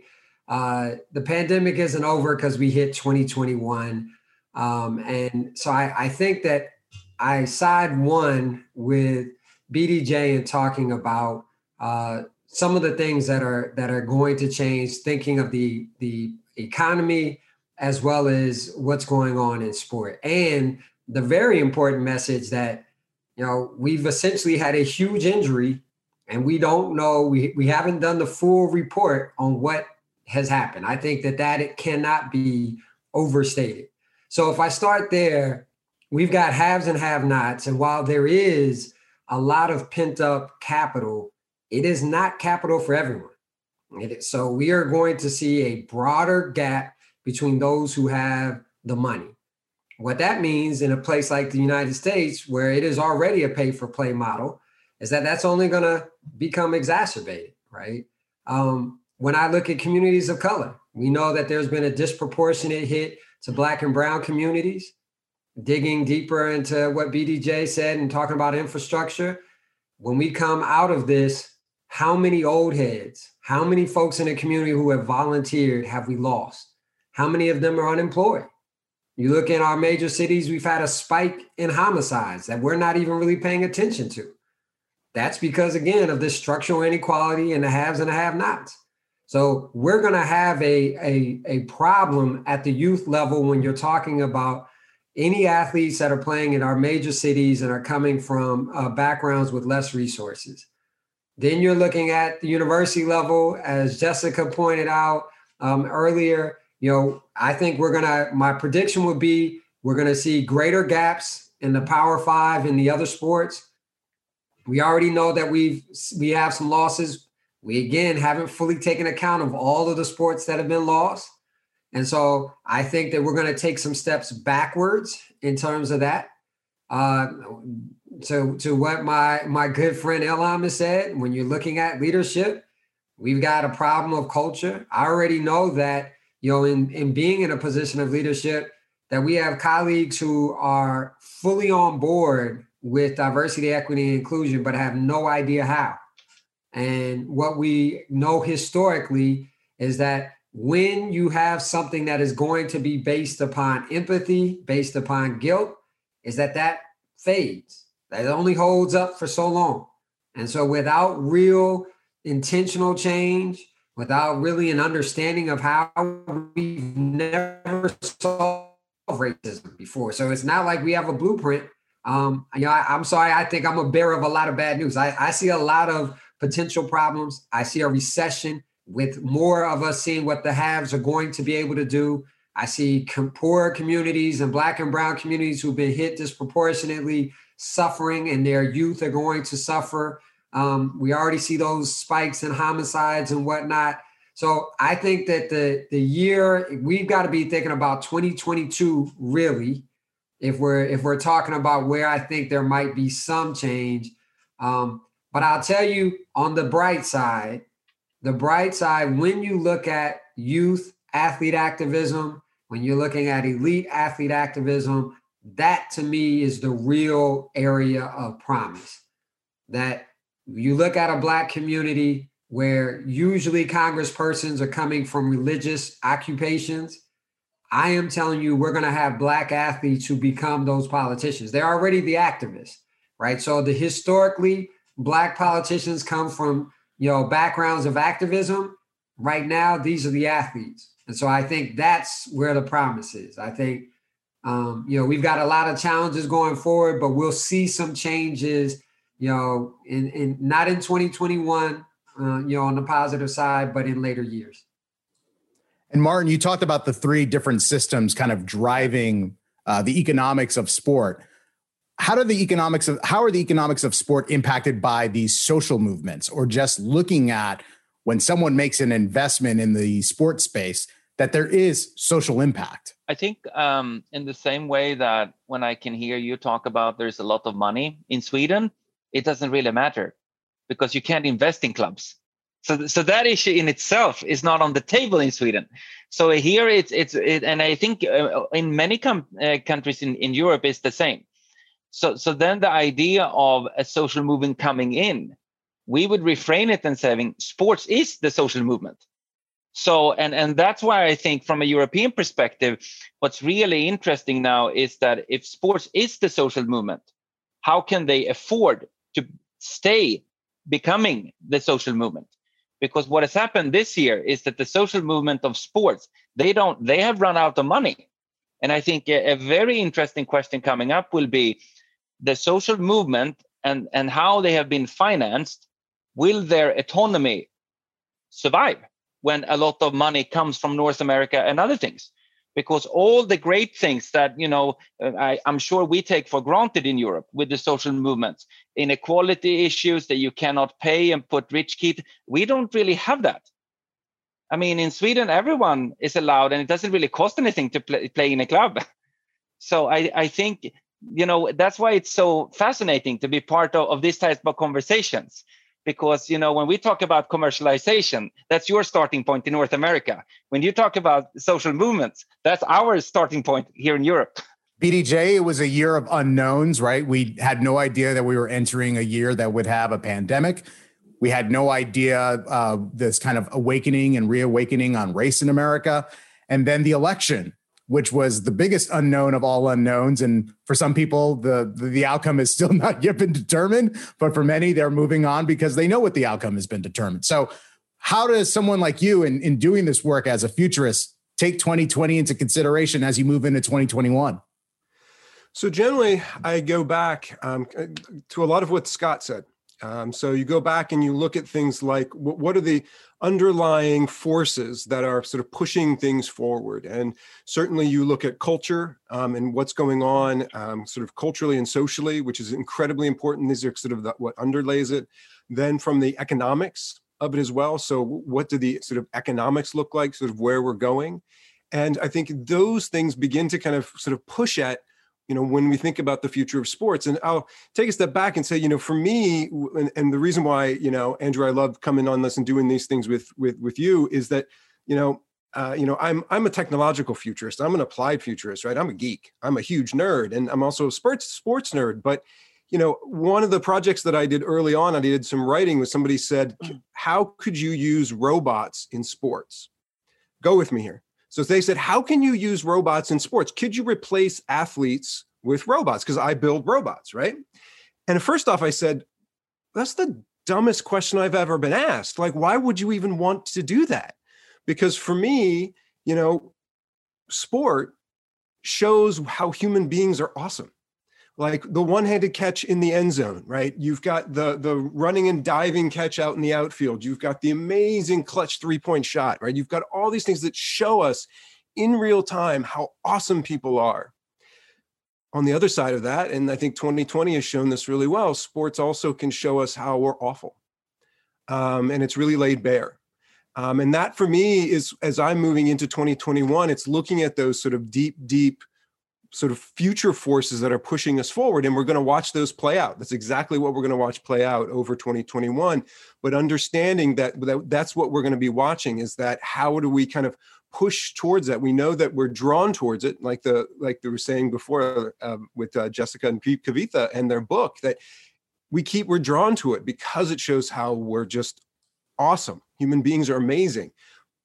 [SPEAKER 9] Uh, the pandemic isn't over because we hit 2021, um, and so I, I think that I side one with BDJ in talking about uh, some of the things that are that are going to change. Thinking of the the economy as well as what's going on in sport, and the very important message that you know we've essentially had a huge injury, and we don't know we we haven't done the full report on what has happened. I think that that it cannot be overstated. So if I start there we've got haves and have nots. And while there is a lot of pent up capital, it is not capital for everyone. so we are going to see a broader gap between those who have the money. What that means in a place like the United States, where it is already a pay for play model, is that that's only going to become exacerbated, right? Um, when I look at communities of color, we know that there's been a disproportionate hit to Black and Brown communities digging deeper into what BDJ said and talking about infrastructure, when we come out of this, how many old heads, how many folks in the community who have volunteered have we lost? How many of them are unemployed? You look in our major cities, we've had a spike in homicides that we're not even really paying attention to. That's because, again, of this structural inequality and the haves and the have nots. So we're going to have a, a, a problem at the youth level when you're talking about any athletes that are playing in our major cities and are coming from uh, backgrounds with less resources. Then you're looking at the university level, as Jessica pointed out um, earlier. You know, I think we're gonna. My prediction would be we're gonna see greater gaps in the Power Five and the other sports. We already know that we've we have some losses. We again haven't fully taken account of all of the sports that have been lost. And so I think that we're going to take some steps backwards in terms of that. Uh, to to what my my good friend Ilham has said, when you're looking at leadership, we've got a problem of culture. I already know that you know in in being in a position of leadership that we have colleagues who are fully on board with diversity, equity, and inclusion, but have no idea how. And what we know historically is that when you have something that is going to be based upon empathy, based upon guilt, is that that fades. That only holds up for so long. And so without real intentional change, without really an understanding of how we've never solved racism before. So it's not like we have a blueprint. Um, you know, I, am sorry, I think I'm a bearer of a lot of bad news. I, I see a lot of potential problems. I see a recession with more of us seeing what the haves are going to be able to do. I see com- poor communities and black and brown communities who've been hit disproportionately suffering and their youth are going to suffer. Um, we already see those spikes in homicides and whatnot. So I think that the the year we've got to be thinking about 2022 really, if we're if we're talking about where I think there might be some change. Um, but I'll tell you on the bright side, the bright side when you look at youth athlete activism, when you're looking at elite athlete activism, that to me is the real area of promise. That you look at a black community where usually congresspersons are coming from religious occupations. I am telling you, we're going to have black athletes who become those politicians. They're already the activists, right? So the historically black politicians come from you know, backgrounds of activism, right now, these are the athletes. And so I think that's where the promise is. I think, um, you know, we've got a lot of challenges going forward, but we'll see some changes, you know, in, in not in 2021, uh, you know, on the positive side, but in later years.
[SPEAKER 1] And Martin, you talked about the three different systems kind of driving uh, the economics of sport. How do the economics of how are the economics of sport impacted by these social movements, or just looking at when someone makes an investment in the sports space that there is social impact?
[SPEAKER 6] I think um, in the same way that when I can hear you talk about there's a lot of money in Sweden, it doesn't really matter because you can't invest in clubs. So, so that issue in itself is not on the table in Sweden. So here it's it's it, and I think uh, in many com- uh, countries in, in Europe it's the same. So so then the idea of a social movement coming in, we would refrain it and saying sports is the social movement. So and and that's why I think from a European perspective, what's really interesting now is that if sports is the social movement, how can they afford to stay becoming the social movement? because what has happened this year is that the social movement of sports they don't they have run out of money and i think a, a, very interesting question coming up will be the social movement and and how they have been financed will their autonomy survive when a lot of money comes from north america and other things because all the great things that you know uh, I, am sure we take for granted in europe with the social movements inequality issues that you cannot pay and put rich kids we don't really have that. I mean in sweden everyone is allowed and it doesn't really cost anything to play, play in a club. So I, I think you know that's why it's so fascinating to be part of, of these types of conversations because you know when we talk about commercialization that's your starting point in north america. When you talk about social movements that's our starting point here in europe.
[SPEAKER 1] Bdj it was a year of unknowns right? We had no idea that we were entering a year that would have a pandemic. We had no idea uh, this kind of awakening and reawakening on race in america. And then the election which was the biggest unknown of all unknowns. And for some people, the, the, the outcome has still not yet been determined. But for many, they're moving on because they know what the outcome has been determined. So, how does someone like you, in, in doing this work as a futurist, take 2020 into consideration as you move into 2021?
[SPEAKER 7] So generally, I go back um, to a lot of what Scott said. Um, so you go back and you look at things like what, are the underlying forces that are sort of pushing things forward. And certainly you look at culture um, and what's going on um, sort of culturally and socially, which is incredibly important. These are sort of the, what underlays it. Then from the economics of it as well. So what do the sort of economics look like, sort of where we're going? And I think those things begin to kind of sort of push at you know when we think about the future of sports. And i'll take a step back and say you know for me and, and, the reason why you know andrew i love coming on this and doing these things with with with you is that you know uh, you know i'm i'm a technological futurist. I'm an applied futurist right? I'm a geek. I'm a huge nerd and i'm also a sports sports nerd. But you know one of the projects that i did early on i did some writing with somebody said mm. how could you use robots in sports? Go with me here so they said, how can you use robots in sports? Could you replace athletes with robots? Because I build robots, right? And first off, I said, that's the dumbest question I've ever been asked. Like, why would you even want to do that? Because for me, you know, sport shows how human beings are awesome like the one-handed catch in the end zone, right? You've got the the running and diving catch out in the outfield. You've got the amazing clutch three-point shot, right? You've got all these things that show us in real time how awesome people are. On the other side of that, and I think 2020 has shown this really well, sports also can show us how we're awful. Um, and it's really laid bare. Um, and that for me is as I'm moving into 2021, it's looking at those sort of deep, deep sort of future forces that are pushing us forward and we're going to watch those play out. That's exactly what we're going to watch play out over 2021 but understanding that, that that's what we're going to be watching is that how do we kind of push towards that? We know that we're drawn towards it like the like they were saying before uh, with uh, jessica and kavitha and their book that we keep we're drawn to it because it shows how we're just awesome. Human beings are amazing.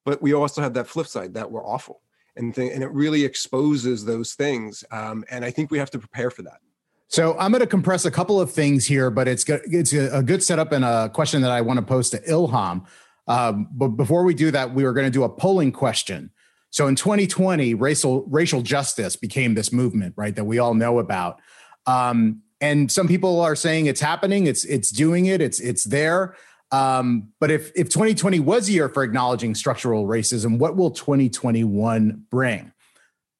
[SPEAKER 7] But we also have that flip side that we're awful and th- and it really exposes those things. Um, and I think we have to prepare for that.
[SPEAKER 1] So I'm going to compress a couple of things here, but it's good, it's a, good setup and a question that I want to pose to Ilham. Um, but before we do that, we were going to do a polling question. So in 2020, racial racial justice became this movement, right, that we all know about. Um, and some people are saying it's happening, it's it's doing it, it's it's there. Um, but if if 2020 was a year for acknowledging structural racism, what will 2021 bring?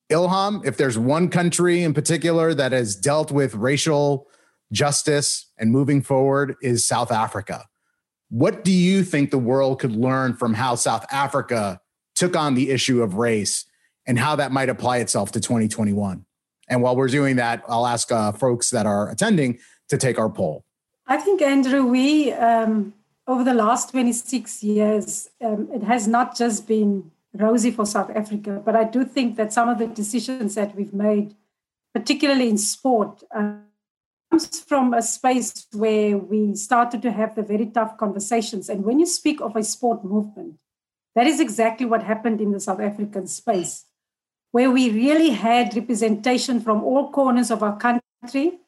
[SPEAKER 1] Ilham, if there's one country in particular that has dealt with racial justice and moving forward, is South Africa. What do you think the world could learn from how South Africa took on the issue of race and how that might apply itself to 2021? And while we're doing that, I'll ask uh, folks that are attending to take our poll.
[SPEAKER 8] I think, Andrew, we, um, over the last 26 years, um, it has not just been rosy for South Africa, but I do think that some of the decisions that we've made, particularly in sport, uh, comes from a space where we started to have the very tough conversations. And when you speak of a sport movement, that is exactly what happened in the South African space, where we really had representation from all corners of our country,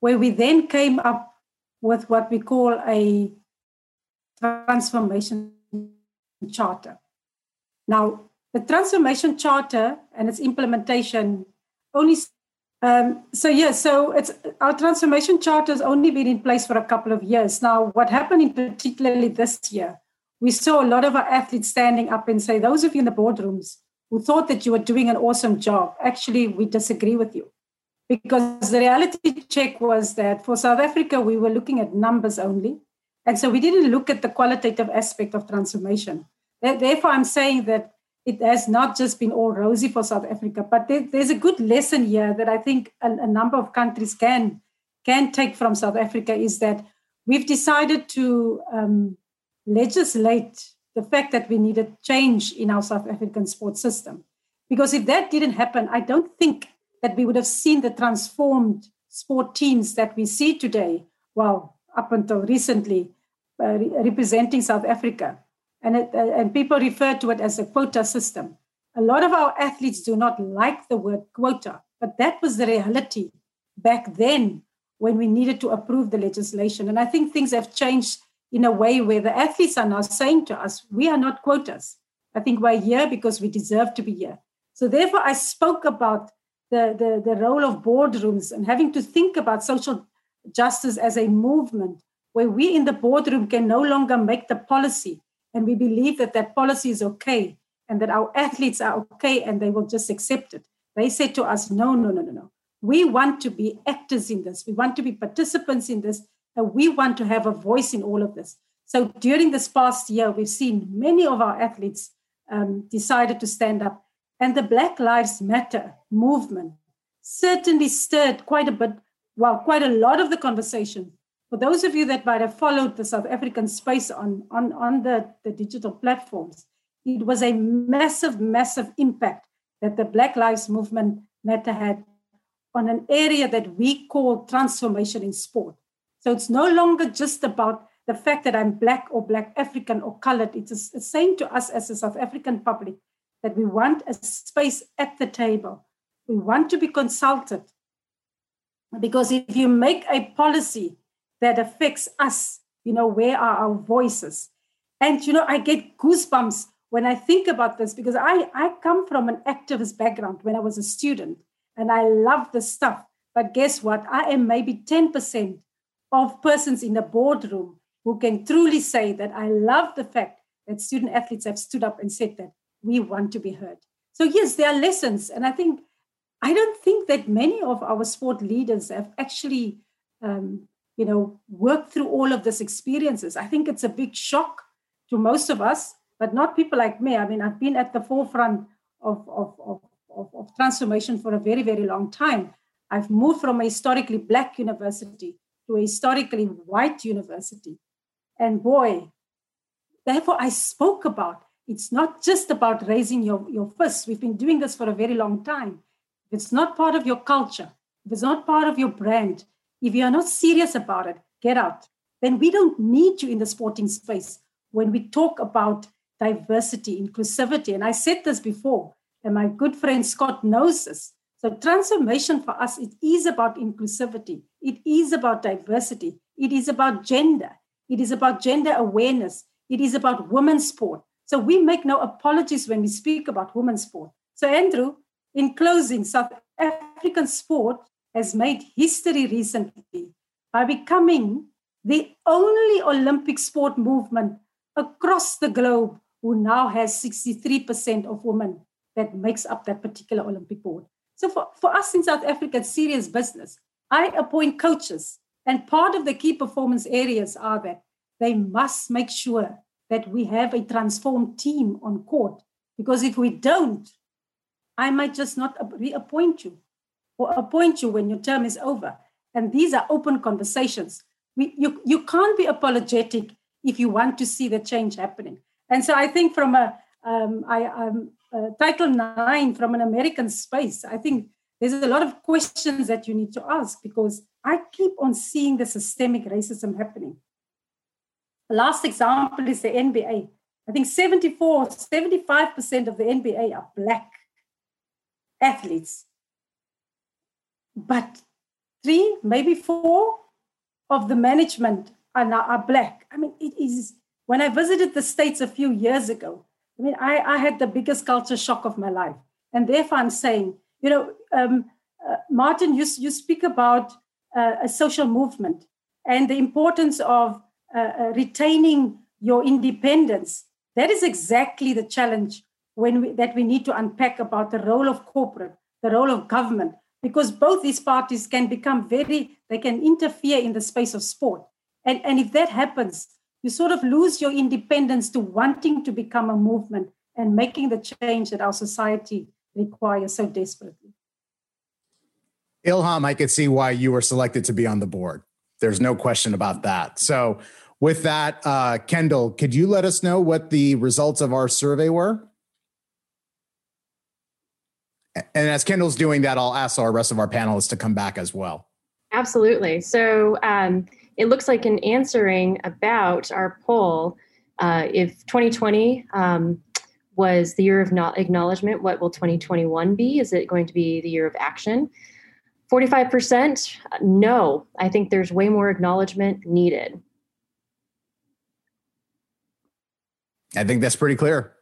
[SPEAKER 8] where we then came up with what we call a transformation charter. Now, the transformation charter and its implementation only um, so yeah, so it's our transformation charter has only been in place for a couple of years now. What happened in particularly this year, we saw a lot of our athletes standing up and say, "Those of you in the boardrooms who thought that you were doing an awesome job, actually, we disagree with you," because the reality check was that for South Africa, we were looking at numbers only, and so we didn't look at the qualitative aspect of transformation. Therefore, I'm saying that it has not just been all rosy for South Africa, but there's a good lesson here that I think a, number of countries can can take from South Africa is that we've decided to um, legislate the fact that we needed change in our South African sports system. Because if that didn't happen, I don't think that we would have seen the transformed sport teams that we see today, well, up until recently, uh, representing South Africa and, it, uh, and people refer to it as a quota system. A lot of our athletes do not like the word quota, but that was the reality back then when we needed to approve the legislation. And I think things have changed in a way where the athletes are now saying to us, we are not quotas. I think we're here because we deserve to be here. So therefore, I spoke about the, the, the role of boardrooms and having to think about social justice as a movement where we in the boardroom can no longer make the policy, and we believe that that policy is okay and that our athletes are okay and they will just accept it. They said to us, no, no, no, no, no. We want to be actors in this. We want to be participants in this. And we want to have a voice in all of this. So during this past year, we've seen many of our athletes um, decided to stand up. And the Black Lives Matter movement certainly stirred quite a bit, well, quite a lot of the conversation for those of you that might have followed the South African space on, on, on the, the digital platforms, it was a massive, massive impact that the Black Lives Movement matter had on an area that we call transformation in sport. So it's no longer just about the fact that I'm Black or Black African or colored. It's saying to us as a South African public that we want a space at the table. We want to be consulted. Because if you make a policy that affects us. You know, where are our voices? And, you know, I get goosebumps when I think about this because I, I come from an activist background when I was a student and I love this stuff. But guess what? I am maybe 10% of persons in the boardroom who can truly say that I love the fact that student athletes have stood up and said that we want to be heard. So, yes, there are lessons. And I think, I don't think that many of our sport leaders have actually um, you know, work through all of these experiences. I think it's a big shock to most of us, but not people like me. I mean, I've been at the forefront of, of, of, of, of transformation for a very, very long time. I've moved from a historically black university to a historically white university. And boy, therefore, I spoke about it's not just about raising your, your fists. We've been doing this for a very long time. If it's not part of your culture, if it's not part of your brand, if you are not serious about it, get out. Then we don't need you in the sporting space when we talk about diversity, inclusivity. And I said this before, and my good friend Scott knows this. So, transformation for us, it is about inclusivity, it is about diversity, it is about gender, it is about gender awareness, it is about women's sport. So, we make no apologies when we speak about women's sport. So, Andrew, in closing, South African sport has made history recently by becoming the only Olympic sport movement across the globe who now has 63% of women that makes up that particular Olympic board. So for, for us in South Africa, it's serious business. I appoint coaches, and part of the key performance areas are that they must make sure that we have a transformed team on court. Because if we don't, I might just not reappoint you or appoint you when your term is over. And these are open conversations. We, you, you can't be apologetic if you want to see the change happening. And so I think from a um, I, um, uh, Title IX from an American space, I think there's a lot of questions that you need to ask because I keep on seeing the systemic racism happening. The last example is the NBA. I think 74, 75% of the NBA are Black athletes. But three, maybe four of the management are now are Black. I mean, it is, when I visited the States a few years ago, I mean, I, I had the biggest culture shock of my life. And therefore, I'm saying, you know, um, uh, Martin, you, you speak about uh, a social movement and the importance of uh, uh, retaining your independence. That is exactly the challenge when we, that we need to unpack about the role of corporate, the role of government, because both these parties can become very, they can interfere in the space of sport. And, and if that happens, you sort of lose your independence to wanting to become a movement and making the change that our society requires so desperately.
[SPEAKER 1] Ilham, I could see why you were selected to be on the board. There's no question about that. So, with that, uh, Kendall, could you let us know what the results of our survey were? And as Kendall's doing that, I'll ask our rest of our panelists to come back as well.
[SPEAKER 5] Absolutely. So um, it looks like in answering about our poll, uh, if 2020 um, was the year of not acknowledgement, what will 2021 be? Is it going to be the year of action? 45% no. I think there's way more acknowledgement needed.
[SPEAKER 1] I think that's pretty clear.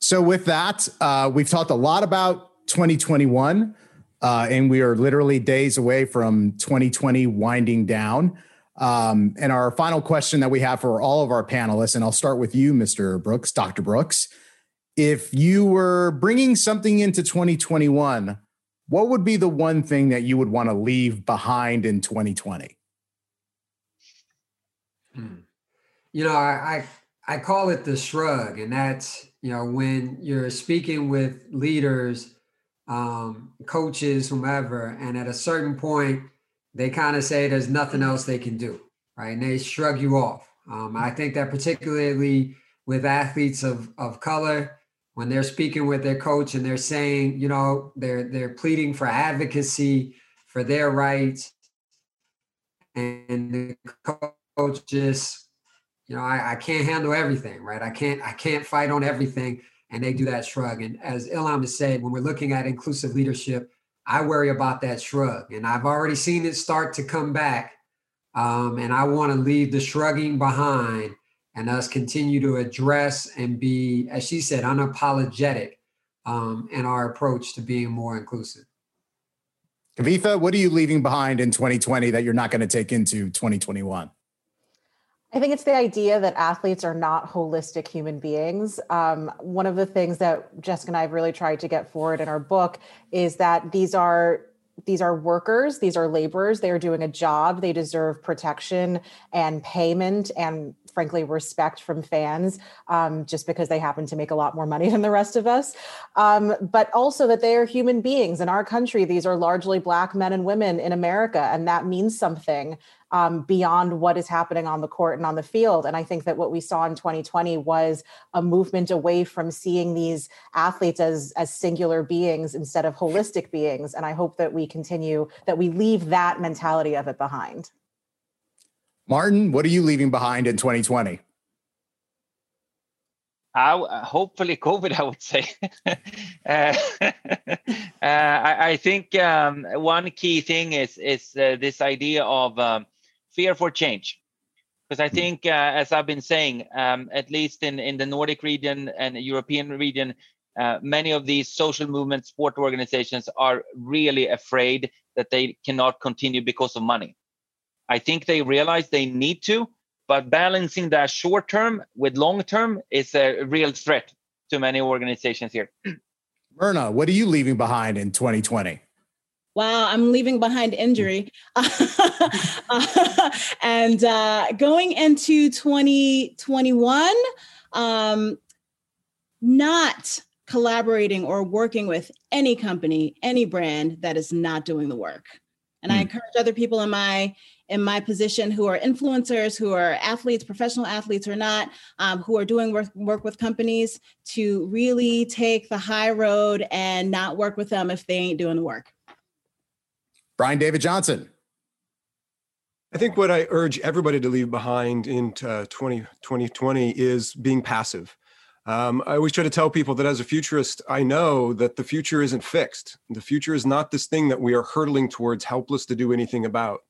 [SPEAKER 1] So, with that, uh, we've talked a lot about 2021, uh, and we are literally days away from 2020 winding down. Um, and our final question that we have for all of our panelists, and I'll start with you, Mr. Brooks, Dr. Brooks. If you were bringing something into 2021, what would be the one thing that you would want to leave behind in 2020?
[SPEAKER 9] Hmm. You know, I, I I call it the shrug, and that's you know when you're speaking with leaders, um, coaches, whomever, and at a certain point they kind of say there's nothing else they can do, right? And they shrug you off. Um, I think that particularly with athletes of of color, when they're speaking with their coach and they're saying, you know, they're they're pleading for advocacy for their rights, and the coach just, you know, I, I can't handle everything, right? I can't I can't fight on everything, and they do that shrug. And as Ilham has said, when we're looking at inclusive leadership, I worry about that shrug, and I've already seen it start to come back. Um, and I want to leave the shrugging behind and us continue to address and be, as she said, unapologetic um, in our approach to being more inclusive.
[SPEAKER 1] Kavitha, what are you leaving behind in 2020 that you're not going to take into 2021?
[SPEAKER 2] I think it's the idea that athletes are not holistic human beings. Um, one of the things that Jessica and I have really tried to get forward in our book is that these are these are workers, these are laborers, they are doing a job, they deserve protection and payment and frankly respect from fans um, just because they happen to make a lot more money than the rest of us um, but also that they are human beings in our country these are largely black men and women in america and that means something um, beyond what is happening on the court and on the field. And I think that what we saw in 2020 was a movement away from seeing these athletes as as singular beings instead of holistic beings. And I hope that we continue that we leave that mentality of it behind.
[SPEAKER 1] Martin, what are you leaving behind in 2020?
[SPEAKER 6] Uh, hopefully COVID, I would say. uh, uh, I, I, think um, one key thing is is uh, this idea of um, fear for change, because I hmm. think, uh, as I've been saying, um, at least in in the Nordic region and European region, uh, many of these social movement sport organizations are really afraid that they cannot continue because of money I think they realize they need to, but balancing that short term with long term is a real threat to many organizations here.
[SPEAKER 1] Mirna, what are you leaving behind in 2020?
[SPEAKER 4] Wow, I'm leaving behind injury. and uh, going into 2021, um, not collaborating or working with any company, any brand that is not doing the work. And mm. I hmm. encourage other people in my in my position who are influencers, who are athletes, professional athletes or not, um, who are doing work, work with companies to really take the high road and not work with them if they ain't doing the work.
[SPEAKER 1] Brian David Johnson.
[SPEAKER 7] I think what I urge everybody to leave behind in uh, 20, 2020 is being passive. Um, I always try to tell people that as a futurist, I know that the future isn't fixed. The future is not this thing that we are hurtling towards, helpless to do anything about.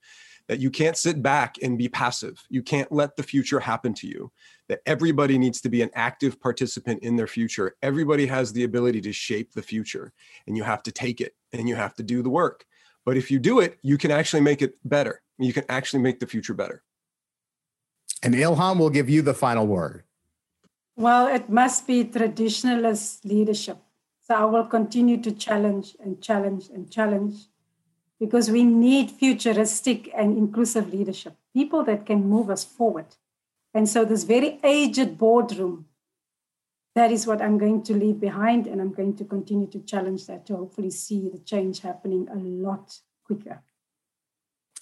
[SPEAKER 7] That you can't sit back and be passive. You can't let the future happen to you. That everybody needs to be an active participant in their future. Everybody has the ability to shape the future, and you have to take it and you have to do the work. But if you do it, you can actually make it better. You can actually make the future better.
[SPEAKER 1] And Ilham will give you the final word.
[SPEAKER 8] Well, it must be traditionalist leadership. So I will continue to challenge and challenge and challenge because we need futuristic and inclusive leadership, people that can move us forward. And so, this very aged boardroom that is what I'm going to leave behind. And I'm going to continue to challenge that to hopefully see the change happening a lot quicker.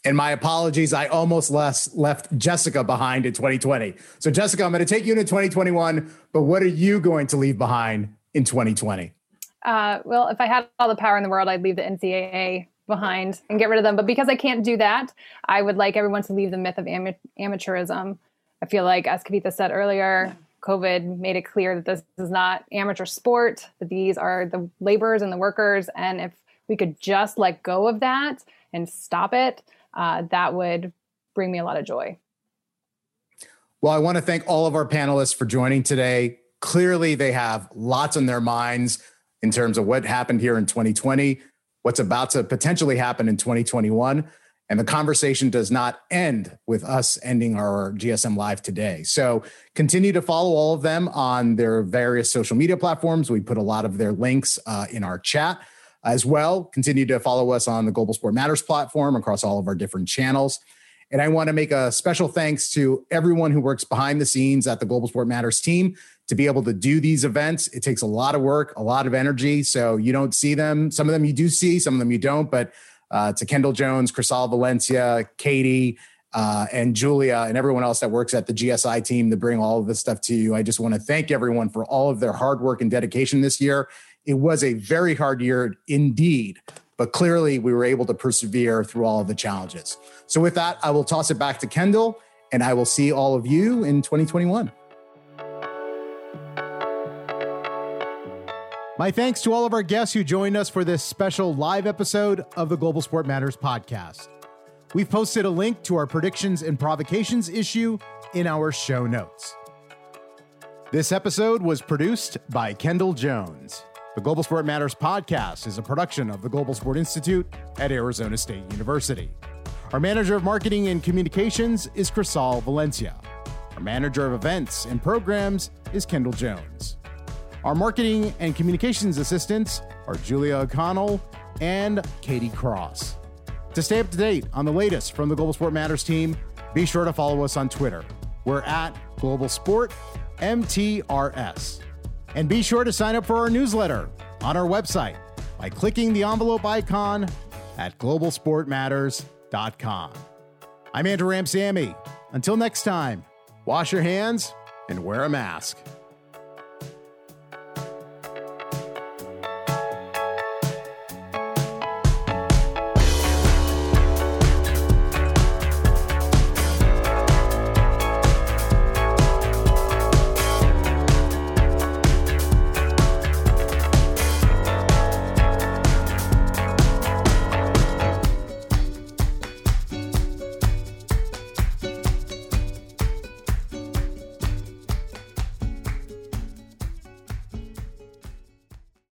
[SPEAKER 1] And my apologies, I almost left, left Jessica behind in 2020. So, Jessica, I'm going to take you into 2021, but what are you going to leave behind in 2020?
[SPEAKER 3] Uh, well, if I had all the power in the world, I'd leave the NCAA behind and get rid of them. But because I can't do that, I would like everyone to leave the myth of ama- amateurism. I feel like, as Kavitha said earlier, COVID made it clear that this is not amateur sport, that these are the laborers and the workers. And if we could just let go of that and stop it, uh, that would bring me a lot of joy.
[SPEAKER 1] Well, I want to thank all of our panelists for joining today. Clearly, they have lots on their minds in terms of what happened here in 2020, what's about to potentially happen in 2021. And the conversation does not end with us ending our GSM Live today. So continue to follow all of them on their various social media platforms. We put a lot of their links uh, in our chat as well. Continue to follow us on the Global Sport Matters platform across all of our different channels. And I want to make a special thanks to everyone who works behind the scenes at the Global Sport Matters team to be able to do these events. It takes a lot of work, a lot of energy. So you don't see them. Some of them you do see, some of them you don't. But uh, to Kendall Jones, Crisal Valencia, Katie, uh, and Julia, and everyone else that works at the GSI team to bring all of this stuff to you. I just want to thank everyone for all of their hard work and dedication this year. It was a very hard year indeed, but clearly we were able to persevere through all of the challenges. So, with that, I will toss it back to Kendall, and I will see all of you in 2021. My thanks to all of our guests who joined us for this special live episode of the Global Sport Matters podcast. We've posted a link to our predictions and provocations issue in our show notes. This episode was produced by Kendall Jones. The Global Sport Matters podcast is a production of the Global Sport Institute at Arizona State University. Our manager of marketing and communications is Crisal Valencia. Our manager of events and programs is Kendall Jones. Our marketing and communications assistants are Julia O'Connell and Katie Cross. To stay up to date on the latest from the Global Sport Matters team, be sure to follow us on Twitter. We're at Global Sport MTRS. And be sure to sign up for our newsletter on our website by clicking the envelope icon at globalsportmatters.com. I'm Andrew Ramsamy. Until next time, wash your hands and wear a mask.